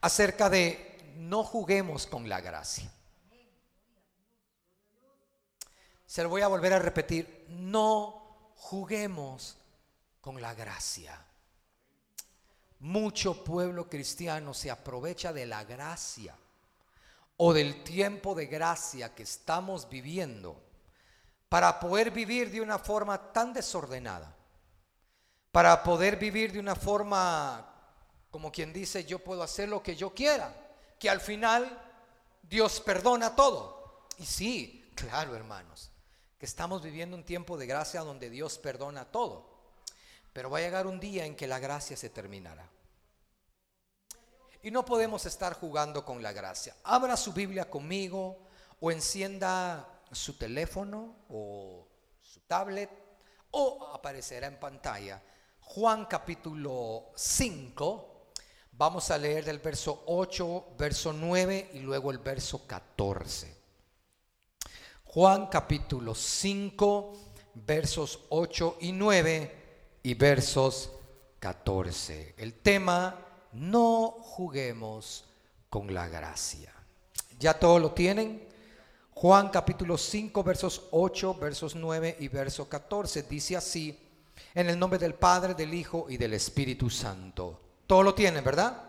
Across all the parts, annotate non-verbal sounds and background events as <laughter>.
acerca de no juguemos con la gracia. Se lo voy a volver a repetir, no juguemos con la gracia. Mucho pueblo cristiano se aprovecha de la gracia o del tiempo de gracia que estamos viviendo para poder vivir de una forma tan desordenada, para poder vivir de una forma como quien dice, yo puedo hacer lo que yo quiera, que al final Dios perdona todo. Y sí, claro hermanos, que estamos viviendo un tiempo de gracia donde Dios perdona todo. Pero va a llegar un día en que la gracia se terminará. Y no podemos estar jugando con la gracia. Abra su Biblia conmigo o encienda su teléfono o su tablet o aparecerá en pantalla. Juan capítulo 5. Vamos a leer del verso 8, verso 9 y luego el verso 14. Juan capítulo 5, versos 8 y 9 y versos 14. El tema, no juguemos con la gracia. ¿Ya todo lo tienen? Juan capítulo 5 versos 8, versos 9 y verso 14 dice así, en el nombre del Padre, del Hijo y del Espíritu Santo. Todo lo tienen, ¿verdad?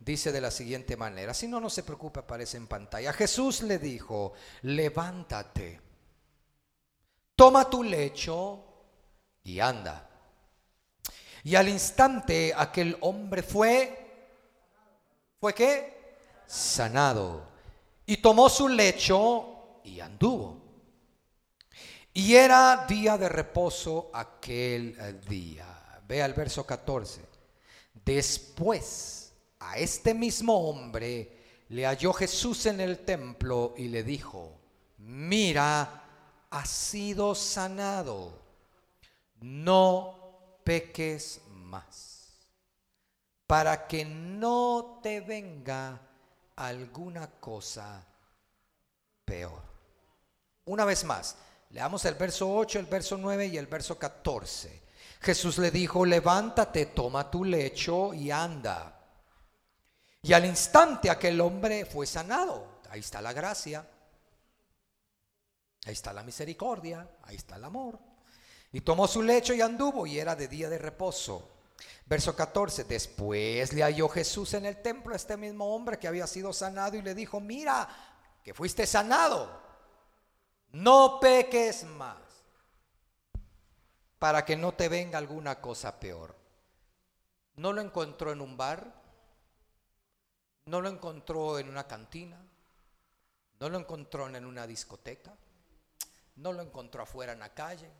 Dice de la siguiente manera, si no, no se preocupe, aparece en pantalla. Jesús le dijo, levántate, toma tu lecho y anda. Y al instante aquel hombre fue, ¿fue qué? Sanado. Y tomó su lecho y anduvo. Y era día de reposo aquel día. Vea el verso 14. Después a este mismo hombre le halló Jesús en el templo y le dijo, mira, ha sido sanado no peques más, para que no te venga alguna cosa peor. Una vez más, leamos el verso 8, el verso 9 y el verso 14. Jesús le dijo, levántate, toma tu lecho y anda. Y al instante aquel hombre fue sanado. Ahí está la gracia. Ahí está la misericordia. Ahí está el amor. Y tomó su lecho y anduvo y era de día de reposo. Verso 14, después le halló Jesús en el templo a este mismo hombre que había sido sanado y le dijo, mira, que fuiste sanado, no peques más, para que no te venga alguna cosa peor. No lo encontró en un bar, no lo encontró en una cantina, no lo encontró en una discoteca, no lo encontró afuera en la calle,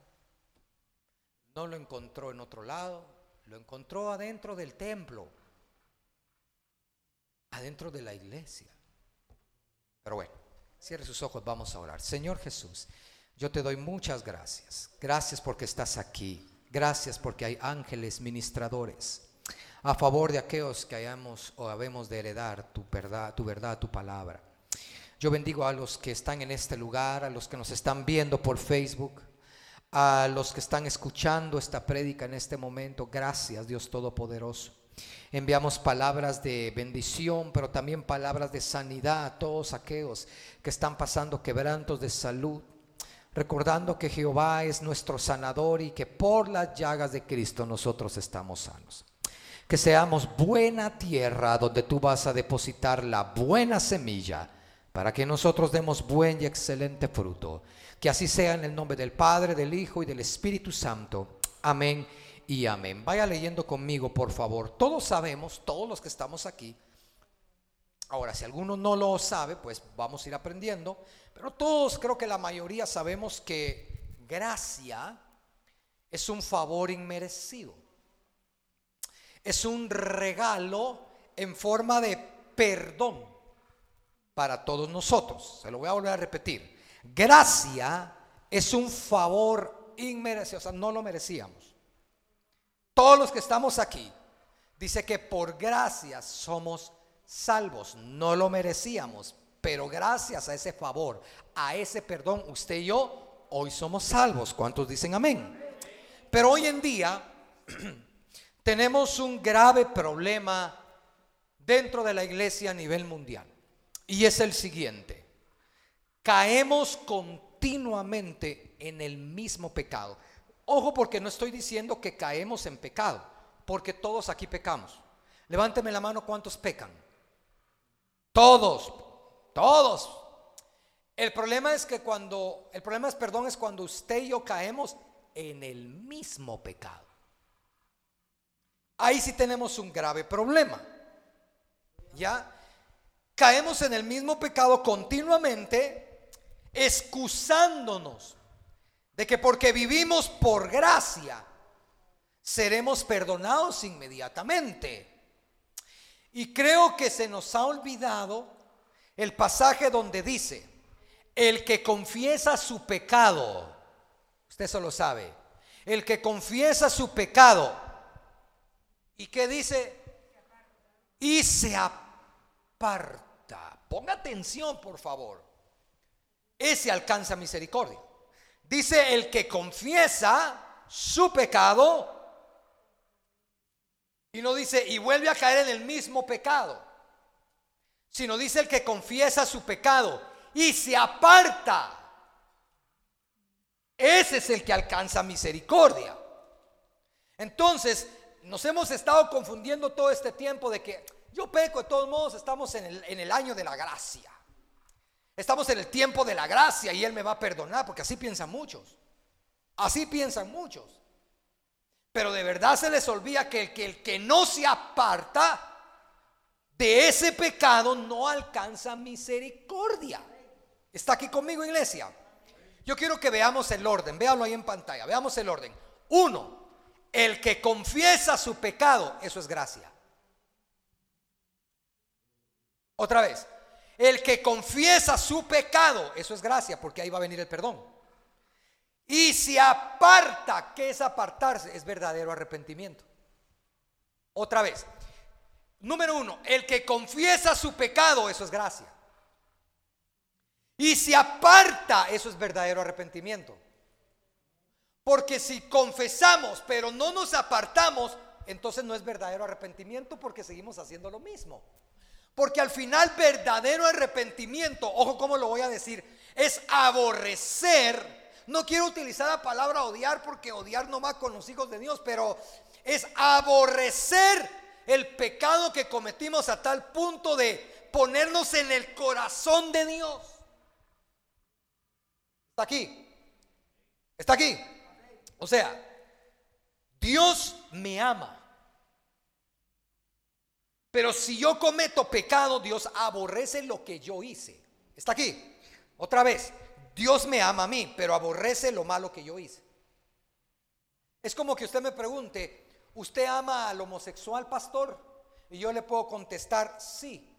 no lo encontró en otro lado, lo encontró adentro del templo, adentro de la iglesia. Pero bueno, cierre sus ojos, vamos a orar. Señor Jesús, yo te doy muchas gracias. Gracias porque estás aquí. Gracias porque hay ángeles ministradores a favor de aquellos que hayamos o habemos de heredar tu verdad, tu verdad, tu palabra. Yo bendigo a los que están en este lugar, a los que nos están viendo por Facebook, a los que están escuchando esta prédica en este momento. Gracias, Dios Todopoderoso. Enviamos palabras de bendición, pero también palabras de sanidad a todos aquellos que están pasando quebrantos de salud, recordando que Jehová es nuestro sanador y que por las llagas de Cristo nosotros estamos sanos. Que seamos buena tierra donde tú vas a depositar la buena semilla para que nosotros demos buen y excelente fruto. Que así sea en el nombre del Padre, del Hijo y del Espíritu Santo. Amén y amén. Vaya leyendo conmigo, por favor. Todos sabemos, todos los que estamos aquí. Ahora, si alguno no lo sabe, pues vamos a ir aprendiendo. Pero todos, creo que la mayoría sabemos que gracia es un favor inmerecido. Es un regalo en forma de perdón para todos nosotros. Se lo voy a volver a repetir. Gracia es un favor inmerecido, o sea, no lo merecíamos. Todos los que estamos aquí, dice que por gracia somos salvos, no lo merecíamos, pero gracias a ese favor, a ese perdón, usted y yo hoy somos salvos. ¿Cuántos dicen amén? Pero hoy en día <clears throat> tenemos un grave problema dentro de la iglesia a nivel mundial. Y es el siguiente. Caemos continuamente en el mismo pecado. Ojo porque no estoy diciendo que caemos en pecado, porque todos aquí pecamos. Levánteme la mano cuántos pecan. Todos, todos. El problema es que cuando, el problema es, perdón, es cuando usted y yo caemos en el mismo pecado. Ahí sí tenemos un grave problema. ¿Ya? Caemos en el mismo pecado continuamente, excusándonos de que porque vivimos por gracia, seremos perdonados inmediatamente. Y creo que se nos ha olvidado el pasaje donde dice, el que confiesa su pecado, usted eso lo sabe, el que confiesa su pecado, ¿y qué dice? Y se aparta. Ponga atención, por favor. Ese alcanza misericordia. Dice el que confiesa su pecado y no dice y vuelve a caer en el mismo pecado, sino dice el que confiesa su pecado y se aparta. Ese es el que alcanza misericordia. Entonces, nos hemos estado confundiendo todo este tiempo de que yo peco, de todos modos estamos en el, en el año de la gracia. Estamos en el tiempo de la gracia y Él me va a perdonar, porque así piensan muchos. Así piensan muchos. Pero de verdad se les olvida que el que, el que no se aparta de ese pecado no alcanza misericordia. ¿Está aquí conmigo, iglesia? Yo quiero que veamos el orden. Véanlo ahí en pantalla. Veamos el orden. Uno, el que confiesa su pecado, eso es gracia. Otra vez, el que confiesa su pecado, eso es gracia, porque ahí va a venir el perdón. Y se aparta, ¿qué es apartarse? Es verdadero arrepentimiento. Otra vez, número uno, el que confiesa su pecado, eso es gracia. Y se aparta, eso es verdadero arrepentimiento. Porque si confesamos, pero no nos apartamos, entonces no es verdadero arrepentimiento porque seguimos haciendo lo mismo. Porque al final verdadero arrepentimiento, ojo cómo lo voy a decir, es aborrecer. No quiero utilizar la palabra odiar porque odiar no va con los hijos de Dios, pero es aborrecer el pecado que cometimos a tal punto de ponernos en el corazón de Dios. Está aquí. Está aquí. O sea, Dios me ama. Pero si yo cometo pecado, Dios aborrece lo que yo hice. Está aquí. Otra vez, Dios me ama a mí, pero aborrece lo malo que yo hice. Es como que usted me pregunte, ¿usted ama al homosexual pastor? Y yo le puedo contestar, sí,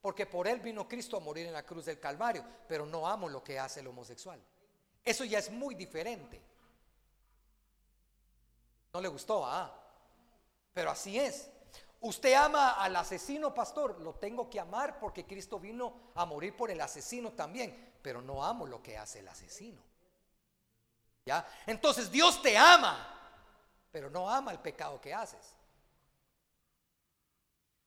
porque por él vino Cristo a morir en la cruz del Calvario, pero no amo lo que hace el homosexual. Eso ya es muy diferente. No le gustó, ah, pero así es. Usted ama al asesino, pastor, lo tengo que amar porque Cristo vino a morir por el asesino también, pero no amo lo que hace el asesino. ¿Ya? Entonces Dios te ama, pero no ama el pecado que haces.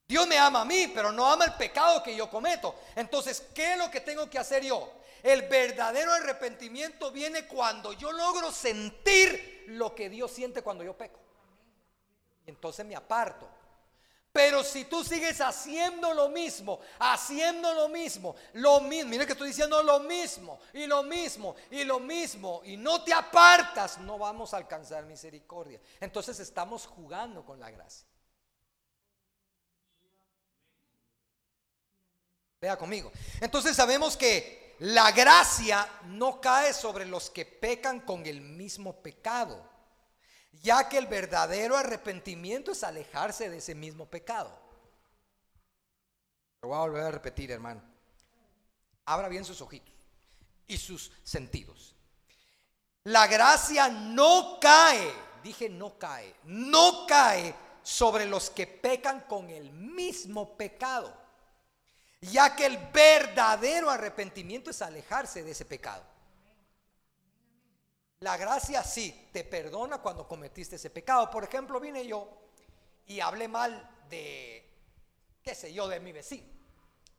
Dios me ama a mí, pero no ama el pecado que yo cometo. Entonces, ¿qué es lo que tengo que hacer yo? El verdadero arrepentimiento viene cuando yo logro sentir lo que Dios siente cuando yo peco. Entonces me aparto. Pero si tú sigues haciendo lo mismo, haciendo lo mismo, lo mismo, mire que estoy diciendo lo mismo y lo mismo y lo mismo y no te apartas, no vamos a alcanzar misericordia. Entonces estamos jugando con la gracia. Vea conmigo. Entonces sabemos que la gracia no cae sobre los que pecan con el mismo pecado ya que el verdadero arrepentimiento es alejarse de ese mismo pecado. Lo voy a volver a repetir, hermano. Abra bien sus ojitos y sus sentidos. La gracia no cae, dije no cae, no cae sobre los que pecan con el mismo pecado, ya que el verdadero arrepentimiento es alejarse de ese pecado. La gracia sí te perdona cuando cometiste ese pecado. Por ejemplo, vine yo y hablé mal de, qué sé yo, de mi vecino.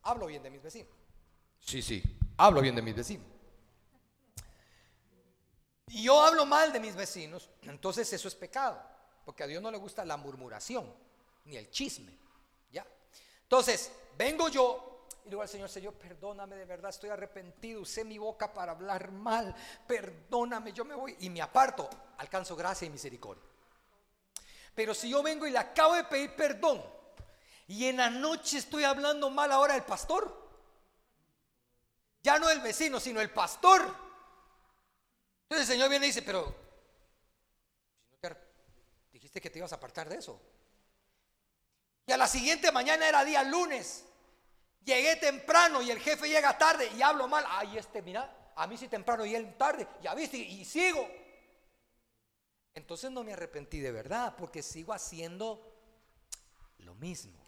Hablo bien de mis vecinos. Sí, sí, hablo bien de mis vecinos. Y yo hablo mal de mis vecinos, entonces eso es pecado, porque a Dios no le gusta la murmuración, ni el chisme, ¿ya? Entonces, vengo yo y digo al Señor, Señor, perdóname de verdad, estoy arrepentido, usé mi boca para hablar mal, perdóname, yo me voy y me aparto, alcanzo gracia y misericordia. Pero si yo vengo y le acabo de pedir perdón y en la noche estoy hablando mal ahora del pastor, ya no el vecino, sino el pastor. Entonces el Señor viene y dice, pero dijiste que te ibas a apartar de eso. Y a la siguiente mañana era día lunes. Llegué temprano y el jefe llega tarde y hablo mal. Ay, este, mira, a mí sí temprano y él tarde. Ya viste, y sigo. Entonces no me arrepentí de verdad porque sigo haciendo lo mismo.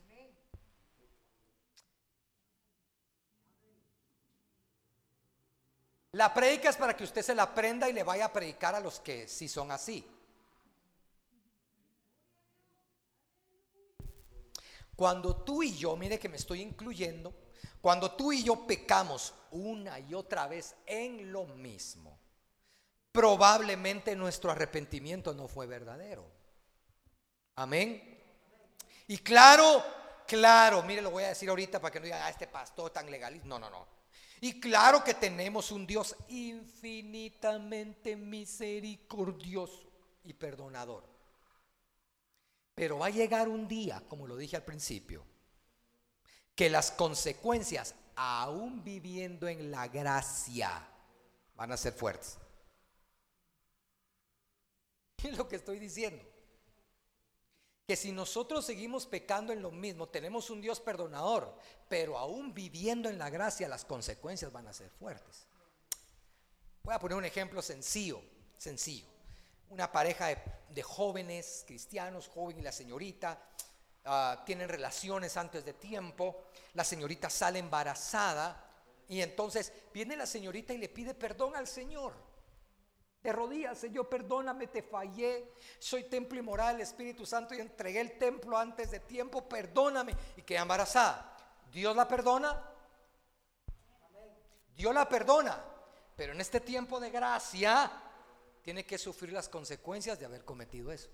La predica es para que usted se la aprenda y le vaya a predicar a los que sí son así. Cuando tú y yo, mire que me estoy incluyendo, cuando tú y yo pecamos una y otra vez en lo mismo, probablemente nuestro arrepentimiento no fue verdadero. Amén. Y claro, claro, mire, lo voy a decir ahorita para que no digan, ah, este pastor tan legalista. No, no, no. Y claro que tenemos un Dios infinitamente misericordioso y perdonador. Pero va a llegar un día, como lo dije al principio, que las consecuencias, aún viviendo en la gracia, van a ser fuertes. ¿Qué <laughs> es lo que estoy diciendo? Que si nosotros seguimos pecando en lo mismo, tenemos un Dios perdonador, pero aún viviendo en la gracia, las consecuencias van a ser fuertes. Voy a poner un ejemplo sencillo, sencillo una pareja de, jóvenes cristianos, joven y la señorita, ah, tienen relaciones antes de tiempo, la señorita sale embarazada y entonces viene la señorita y le pide perdón al Señor. De rodillas, Señor, perdóname, te fallé. Soy templo y moral, Espíritu Santo, y entregué el templo antes de tiempo, perdóname. Y queda embarazada. ¿Dios la perdona? Dios la perdona. Pero en este tiempo de gracia, tiene que sufrir las consecuencias de haber cometido eso.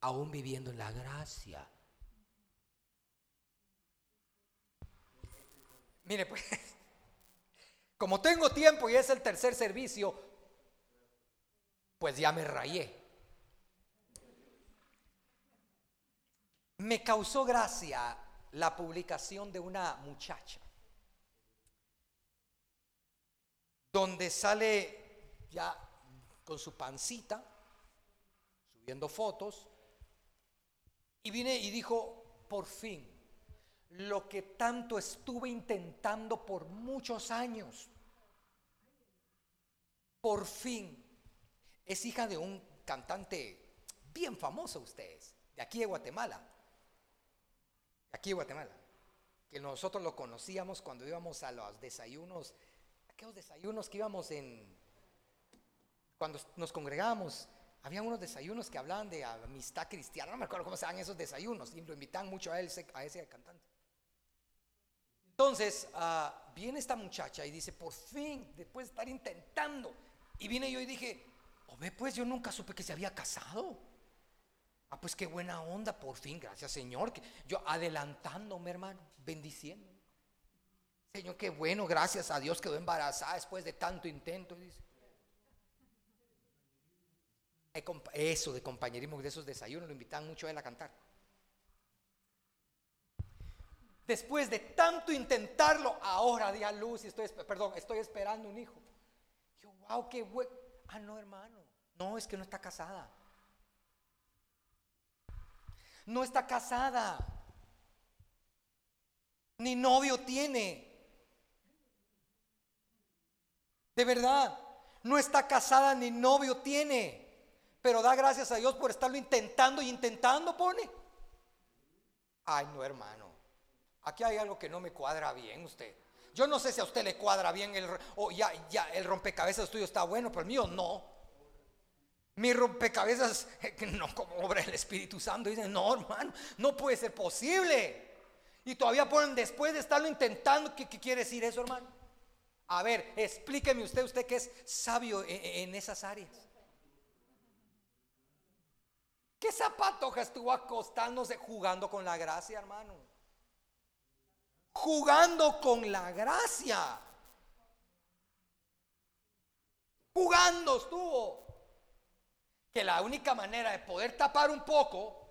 Aún viviendo en la gracia. Mire, pues, <laughs> como tengo tiempo y es el tercer servicio, pues ya me rayé. Me causó gracia la publicación de una muchacha, donde sale ya con su pancita, subiendo fotos, y vine y dijo, por fin, lo que tanto estuve intentando por muchos años, por fin, es hija de un cantante bien famoso ustedes, de aquí de Guatemala, de aquí de Guatemala, que nosotros lo conocíamos cuando íbamos a los desayunos, aquellos desayunos que íbamos en cuando nos congregamos, había unos desayunos que hablaban de amistad cristiana, no me acuerdo cómo se llaman esos desayunos, y lo invitan mucho a, él, a ese cantante. Entonces, ah, viene esta muchacha y dice, por fin, después de estar intentando, y vine yo y dije, oh, ve pues yo nunca supe que se había casado. Ah, pues qué buena onda, por fin, gracias Señor. Que yo adelantándome, hermano, bendiciendo. Señor, qué bueno, gracias a Dios quedó embarazada después de tanto intento. Dice. Eso de compañerismo, de esos desayunos, lo invitan mucho a él a cantar. Después de tanto intentarlo, ahora di a luz y estoy, perdón, estoy esperando un hijo. Yo, wow, qué bueno. Ah, no, hermano. No, es que no está casada. No está casada. Ni novio tiene. De verdad, no está casada ni novio tiene pero da gracias a Dios por estarlo intentando y intentando, pone. Ay, no, hermano. Aquí hay algo que no me cuadra bien usted. Yo no sé si a usted le cuadra bien el ya, ya el rompecabezas tuyo está bueno, pero el mío no. Mi rompecabezas, no como obra del Espíritu Santo. Dicen, no, hermano, no puede ser posible. Y todavía ponen después de estarlo intentando, ¿qué, quiere decir eso, hermano? A ver, explíqueme usted, usted que es sabio en, en esas áreas. ¿Qué zapatoja estuvo acostándose jugando con la gracia, hermano? Jugando con la gracia. Jugando estuvo. Que la única manera de poder tapar un poco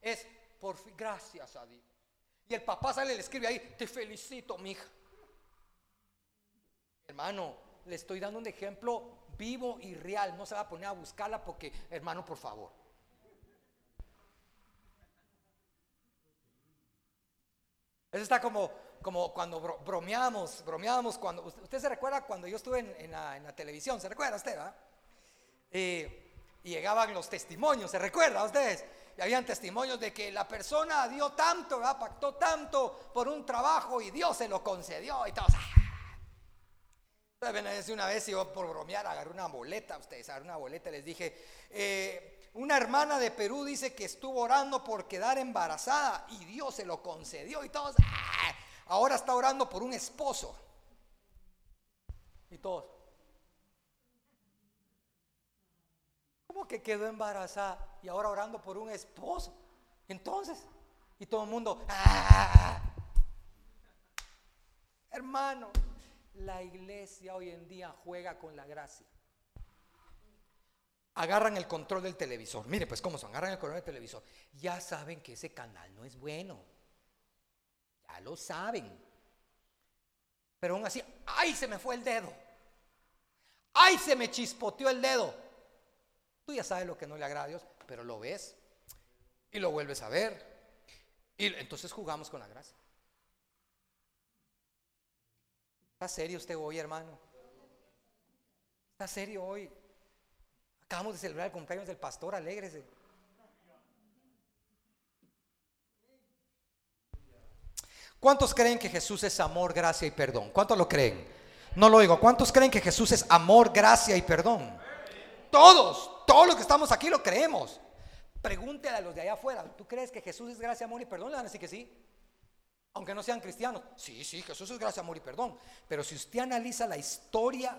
es por gracias a Dios. Y el papá sale y le escribe ahí, te felicito, mija. Hermano, le estoy dando un ejemplo vivo y real. No se va a poner a buscarla porque, hermano, por favor. Eso está como, como cuando bromeamos, bromeamos cuando, usted, se recuerda cuando yo estuve en, la, televisión, ¿se recuerda usted? y llegaban los testimonios, ¿se recuerda ustedes? Y habían testimonios de que la persona dio tanto, pactó tanto por un trabajo y Dios se lo concedió y todos. Entonces, una vez yo por bromear agarré una boleta, ustedes agarré una boleta y les dije, eh, una hermana de Perú dice que estuvo orando por quedar embarazada y Dios se lo concedió y todos, ¡ah! ahora está orando por un esposo. Y todos, ¿cómo que quedó embarazada y ahora orando por un esposo? Entonces, y todo el mundo, ¡ah! hermano, la iglesia hoy en día juega con la gracia agarran el control del televisor. Mire, pues cómo son, agarran el control del televisor. Ya saben que ese canal no es bueno. Ya lo saben. Pero aún así, ¡ay! Se me fue el dedo. ¡Ay! Se me chispoteó el dedo. Tú ya sabes lo que no le agrada a Dios, pero lo ves y lo vuelves a ver. Y entonces jugamos con la gracia. ¿Está serio usted hoy, hermano? ¿Está serio hoy? Acabamos de celebrar el cumpleaños del pastor, alégrese. ¿Cuántos creen que Jesús es amor, gracia y perdón? ¿Cuántos lo creen? No lo oigo. ¿Cuántos creen que Jesús es amor, gracia y perdón? Todos, todos los que estamos aquí lo creemos. Pregúntele a los de allá afuera, ¿tú crees que Jesús es gracia, amor y perdón? Le van a decir que sí. Aunque no sean cristianos. Sí, sí, Jesús es gracia, amor y perdón. Pero si usted analiza la historia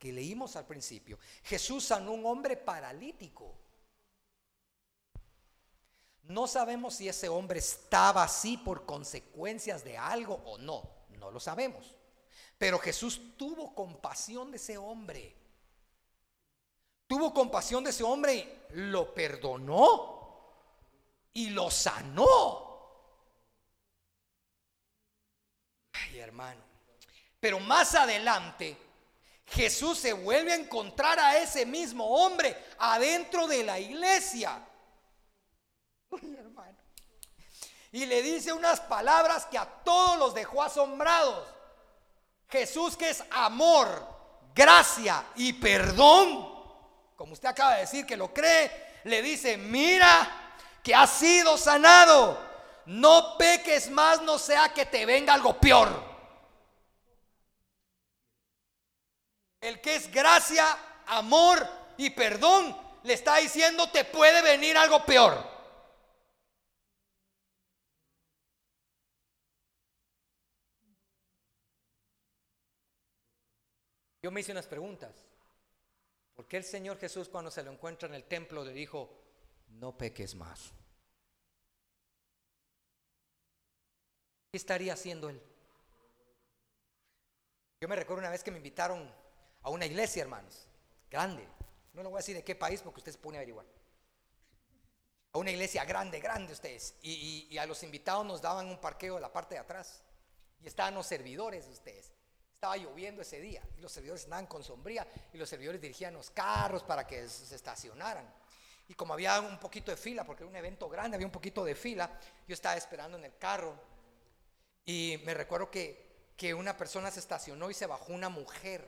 que leímos al principio. Jesús sanó un hombre paralítico. No sabemos si ese hombre estaba así por consecuencias de algo o no. No lo sabemos. Pero Jesús tuvo compasión de ese hombre. Tuvo compasión de ese hombre y lo perdonó y lo sanó. Ay, hermano. Pero más adelante Jesús se vuelve a encontrar a ese mismo hombre adentro de la iglesia. Y le dice unas palabras que a todos los dejó asombrados. Jesús que es amor, gracia y perdón, como usted acaba de decir que lo cree, le dice, mira que has sido sanado, no peques más, no sea que te venga algo peor. El que es gracia, amor y perdón, le está diciendo te puede venir algo peor. Yo me hice unas preguntas. ¿Por qué el Señor Jesús cuando se lo encuentra en el templo le dijo, no peques más? ¿Qué estaría haciendo él? Yo me recuerdo una vez que me invitaron a una iglesia, hermanos, grande. No le voy a decir de qué país porque usted se pone a averiguar. A una iglesia grande, grande ustedes. Y, a los invitados nos daban un parqueo de la parte de atrás. Y estaban los servidores ustedes. Estaba lloviendo ese día y los servidores andaban con sombría y los servidores dirigían los carros para que se estacionaran. Y como había un poquito de fila, porque era un evento grande, había un poquito de fila, yo estaba esperando en el carro. Y me recuerdo que, que una persona se estacionó y se bajó una mujer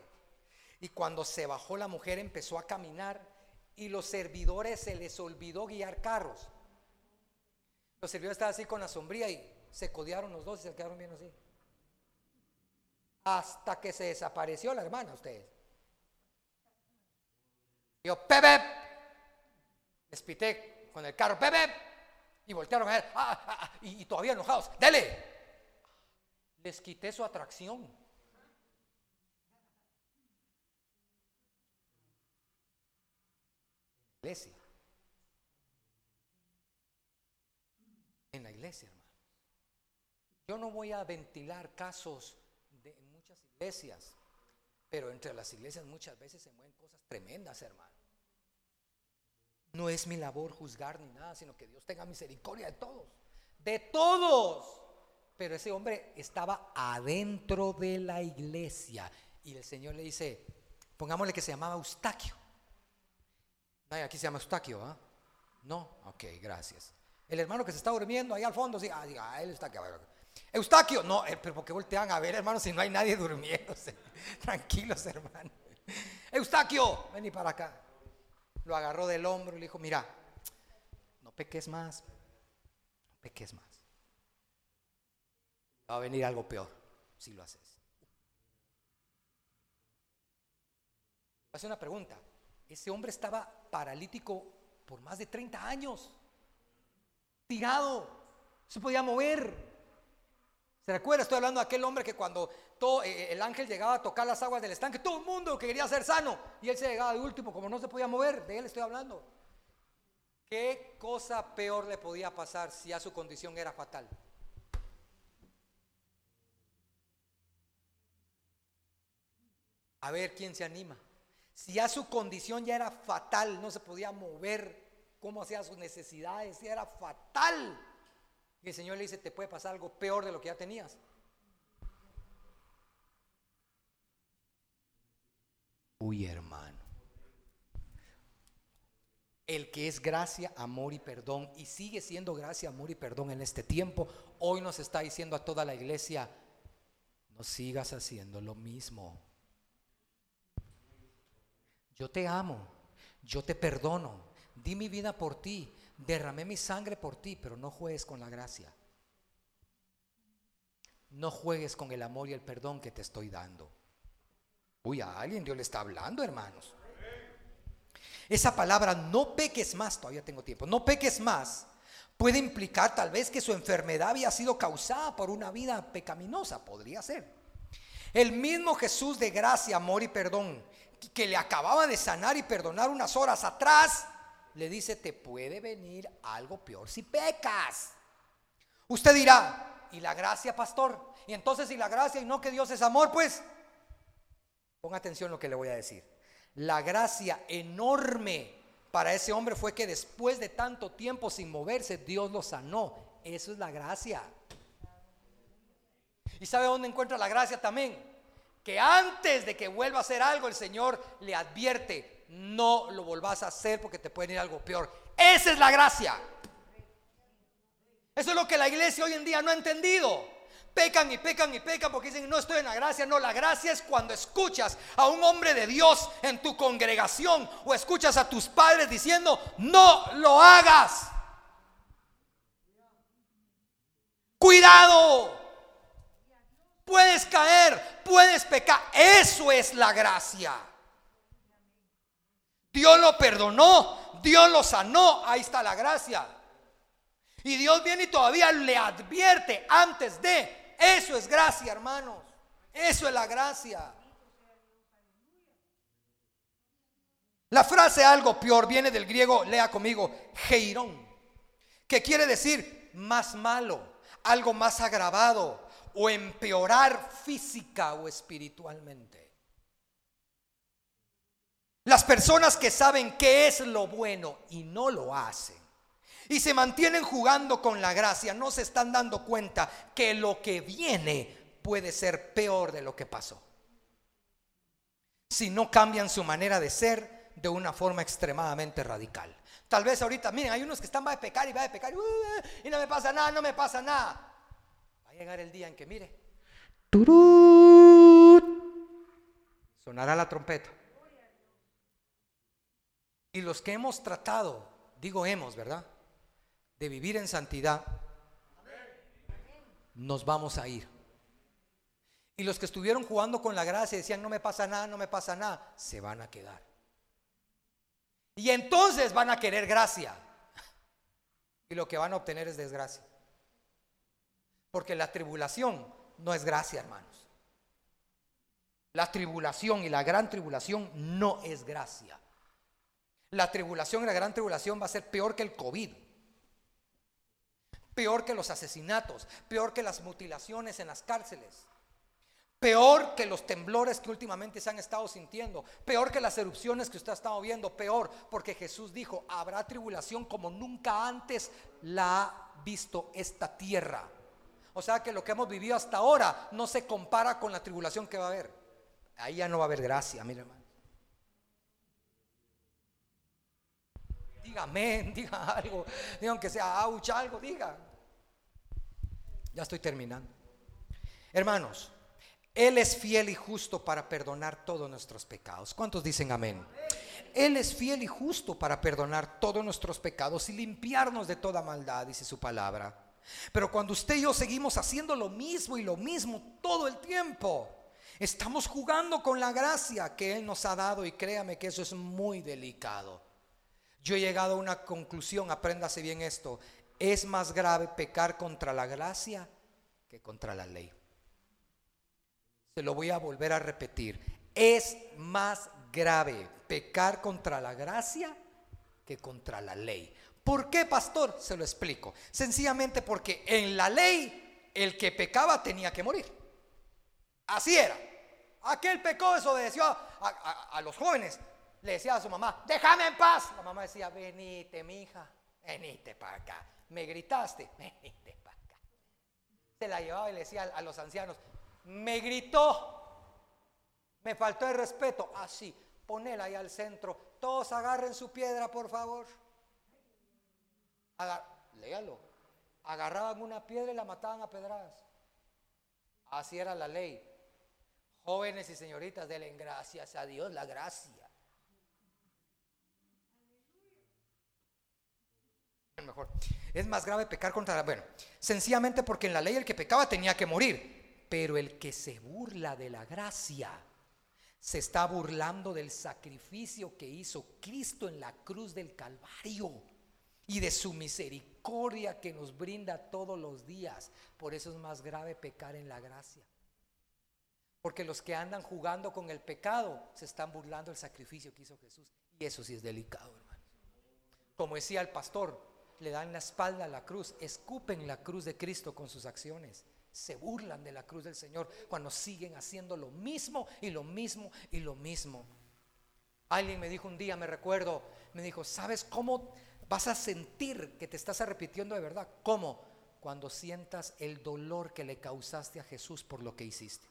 y cuando se bajó la mujer empezó a caminar y los servidores se les olvidó guiar carros. Los servidores estaban así con la sombría y se codearon los dos y se quedaron bien así. Hasta que se desapareció la hermana, ustedes. Yo, Pepe, Les pité con el carro, bebé, y voltearon a ver, ah, ah, ah, y, y todavía enojados, dele. Les quité su atracción. Iglesia. En la iglesia, hermano. Yo no voy a ventilar casos de muchas iglesias, pero entre las iglesias muchas veces se mueven cosas tremendas, hermano. No es mi labor juzgar ni nada, sino que Dios tenga misericordia de todos. De todos. Pero ese hombre estaba adentro de la iglesia. Y el Señor le dice, pongámosle que se llamaba Eustaquio. Aquí se llama Eustaquio, ¿ah? No, ok, gracias. El hermano que se está durmiendo ahí al fondo, sí, ah, diga, ah, él está aquí. Eustaquio, no, eh, pero porque voltean a ver, hermano, si no hay nadie durmiéndose. <laughs> Tranquilos, hermano. Eustaquio, vení para acá. Lo agarró del hombro y le dijo, mira, no peques más, no peques más. Va a venir algo peor si lo haces. Hace una pregunta. Ese hombre estaba paralítico por más de 30 años, tirado, se podía mover. ¿Se recuerda? Estoy hablando de aquel hombre que cuando todo, eh, el ángel llegaba a tocar las aguas del estanque, todo el mundo que quería ser sano, y él se llegaba de último, como no se podía mover, de él estoy hablando. ¿Qué cosa peor le podía pasar si ya su condición era fatal? A ver quién se anima. Si ya su condición ya era fatal, no se podía mover, cómo hacía sus necesidades, ya era fatal. Y el Señor le dice, te puede pasar algo peor de lo que ya tenías. Uy, hermano. El que es gracia, amor y perdón, y sigue siendo gracia, amor y perdón en este tiempo, hoy nos está diciendo a toda la iglesia, no sigas haciendo lo mismo. Yo te amo, yo te perdono, di mi vida por ti, derramé mi sangre por ti, pero no juegues con la gracia. No juegues con el amor y el perdón que te estoy dando. Uy, a alguien Dios le está hablando, hermanos. Esa palabra, no peques más, todavía tengo tiempo, no peques más, puede implicar tal vez que su enfermedad había sido causada por una vida pecaminosa, podría ser. El mismo Jesús de gracia, amor y perdón, que le acababa de sanar y perdonar unas horas atrás, le dice, te puede venir algo peor si pecas. Usted dirá, ¿y la gracia, pastor? Y entonces, si la gracia y no que Dios es amor, pues, ponga atención lo que le voy a decir. La gracia enorme para ese hombre fue que después de tanto tiempo sin moverse, Dios lo sanó. Eso es la gracia. ¿Y sabe dónde encuentra la gracia también? Que antes de que vuelva a hacer algo, el Señor le advierte, no lo volvás a hacer porque te puede ir algo peor. Esa es la gracia. Eso es lo que la iglesia hoy en día no ha entendido. Pecan y pecan y pecan porque dicen no estoy en la gracia. No, la gracia es cuando escuchas a un hombre de Dios en tu congregación o escuchas a tus padres diciendo no lo hagas. Cuidado. Puedes caer, puedes pecar. Eso es la gracia. Dios lo perdonó, Dios lo sanó, ahí está la gracia. Y Dios viene y todavía le advierte antes de, eso es gracia, hermanos, eso es la gracia. La frase algo peor viene del griego, lea conmigo, geirón, que quiere decir más malo, algo más agravado o empeorar física o espiritualmente. Las personas que saben qué es lo bueno y no lo hacen. Y se mantienen jugando con la gracia, no se están dando cuenta que lo que viene puede ser peor de lo que pasó. Si no cambian su manera de ser de una forma extremadamente radical. Tal vez ahorita, miren, hay unos que están va a pecar y va a pecar y, no me pasa nada, no me pasa nada. Llegar el día en que, mire, sonará la trompeta. Y los que hemos tratado, digo hemos, ¿verdad? De vivir en santidad, nos vamos a ir. Y los que estuvieron jugando con la gracia y decían, no me pasa nada, no me pasa nada, se van a quedar. Y entonces van a querer gracia. Y lo que van a obtener es desgracia. Porque la tribulación no es gracia, hermanos. La tribulación y la gran tribulación no es gracia. La tribulación y la gran tribulación va a ser peor que el COVID. Peor que los asesinatos, peor que las mutilaciones en las cárceles. Peor que los temblores que últimamente se han estado sintiendo. Peor que las erupciones que usted ha estado viendo. Peor porque Jesús dijo, habrá tribulación como nunca antes la ha visto esta tierra. O sea que lo que hemos vivido hasta ahora no se compara con la tribulación que va a haber. Ahí ya no va a haber gracia, mire hermano. Diga amén, <laughs> diga algo. Diga aunque sea ouch, algo, diga. Ya estoy terminando. Hermanos, él es fiel y justo para perdonar todos nuestros pecados. ¿Cuántos dicen amén? Él es fiel y justo para perdonar todos nuestros pecados y limpiarnos de toda maldad, dice su palabra. Pero cuando usted y yo seguimos haciendo lo mismo y lo mismo todo el tiempo, estamos jugando con la gracia que Él nos ha dado y créame que eso es muy delicado. Yo he llegado a una conclusión, apréndase bien esto, es más grave pecar contra la gracia que contra la ley. Se lo voy a volver a repetir. Es más grave pecar contra la gracia que contra la ley. ¿Por qué, pastor? Se lo explico. Sencillamente porque en la ley el que pecaba tenía que morir. Así era. Aquel pecó, desobedeció a, los jóvenes. Le decía a su mamá, déjame en paz. La mamá decía, venite, mi hija, venite para acá. Me gritaste, <laughs> venite para acá. Se la llevaba y le decía a los ancianos, me gritó, me faltó el respeto, así, ponela ahí al centro, todos agarren su piedra, por favor. Léalo, agarraban una piedra y la mataban a pedradas. Así era la ley. Jóvenes y señoritas, denle gracias a Dios, la gracia. Mejor. Es más grave pecar contra la... Bueno, sencillamente porque en la ley el que pecaba tenía que morir. Pero el que se burla de la gracia se está burlando del sacrificio que hizo Cristo en la cruz del Calvario y de su misericordia que nos brinda todos los días. Por eso es más grave pecar en la gracia. Porque los que andan jugando con el pecado se están burlando del sacrificio que hizo Jesús. Y eso sí es delicado, hermano. Como decía el pastor, le dan la espalda a la cruz, escupen la cruz de Cristo con sus acciones se burlan de la cruz del Señor cuando siguen haciendo lo mismo y lo mismo y lo mismo. Alguien me dijo un día, me recuerdo, me dijo, ¿sabes cómo vas a sentir que te estás arrepintiendo de verdad? ¿Cómo? Cuando sientas el dolor que le causaste a Jesús por lo que hiciste.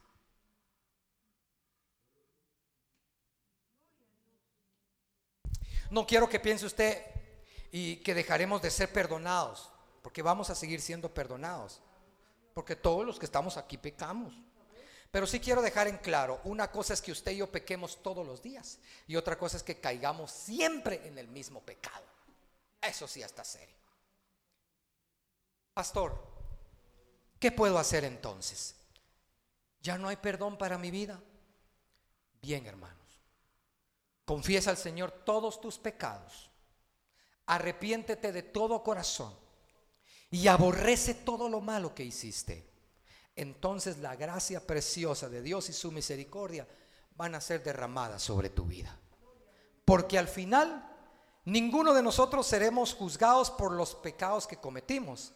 No quiero que piense usted y que dejaremos de ser perdonados, porque vamos a seguir siendo perdonados porque todos los que estamos aquí pecamos. Pero sí quiero dejar en claro, una cosa es que usted y yo pequemos todos los días y otra cosa es que caigamos siempre en el mismo pecado. Eso sí está serio. Pastor, ¿qué puedo hacer entonces? ¿Ya no hay perdón para mi vida? Bien, hermanos. Confiesa al Señor todos tus pecados. Arrepiéntete de todo corazón y aborrece todo lo malo que hiciste, entonces la gracia preciosa de Dios y su misericordia van a ser derramadas sobre tu vida. Porque al final ninguno de nosotros seremos juzgados por los pecados que cometimos,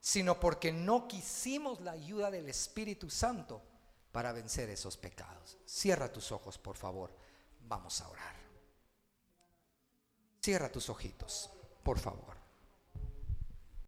sino porque no quisimos la ayuda del Espíritu Santo para vencer esos pecados. Cierra tus ojos, por favor. Vamos a orar. Cierra tus ojitos, por favor.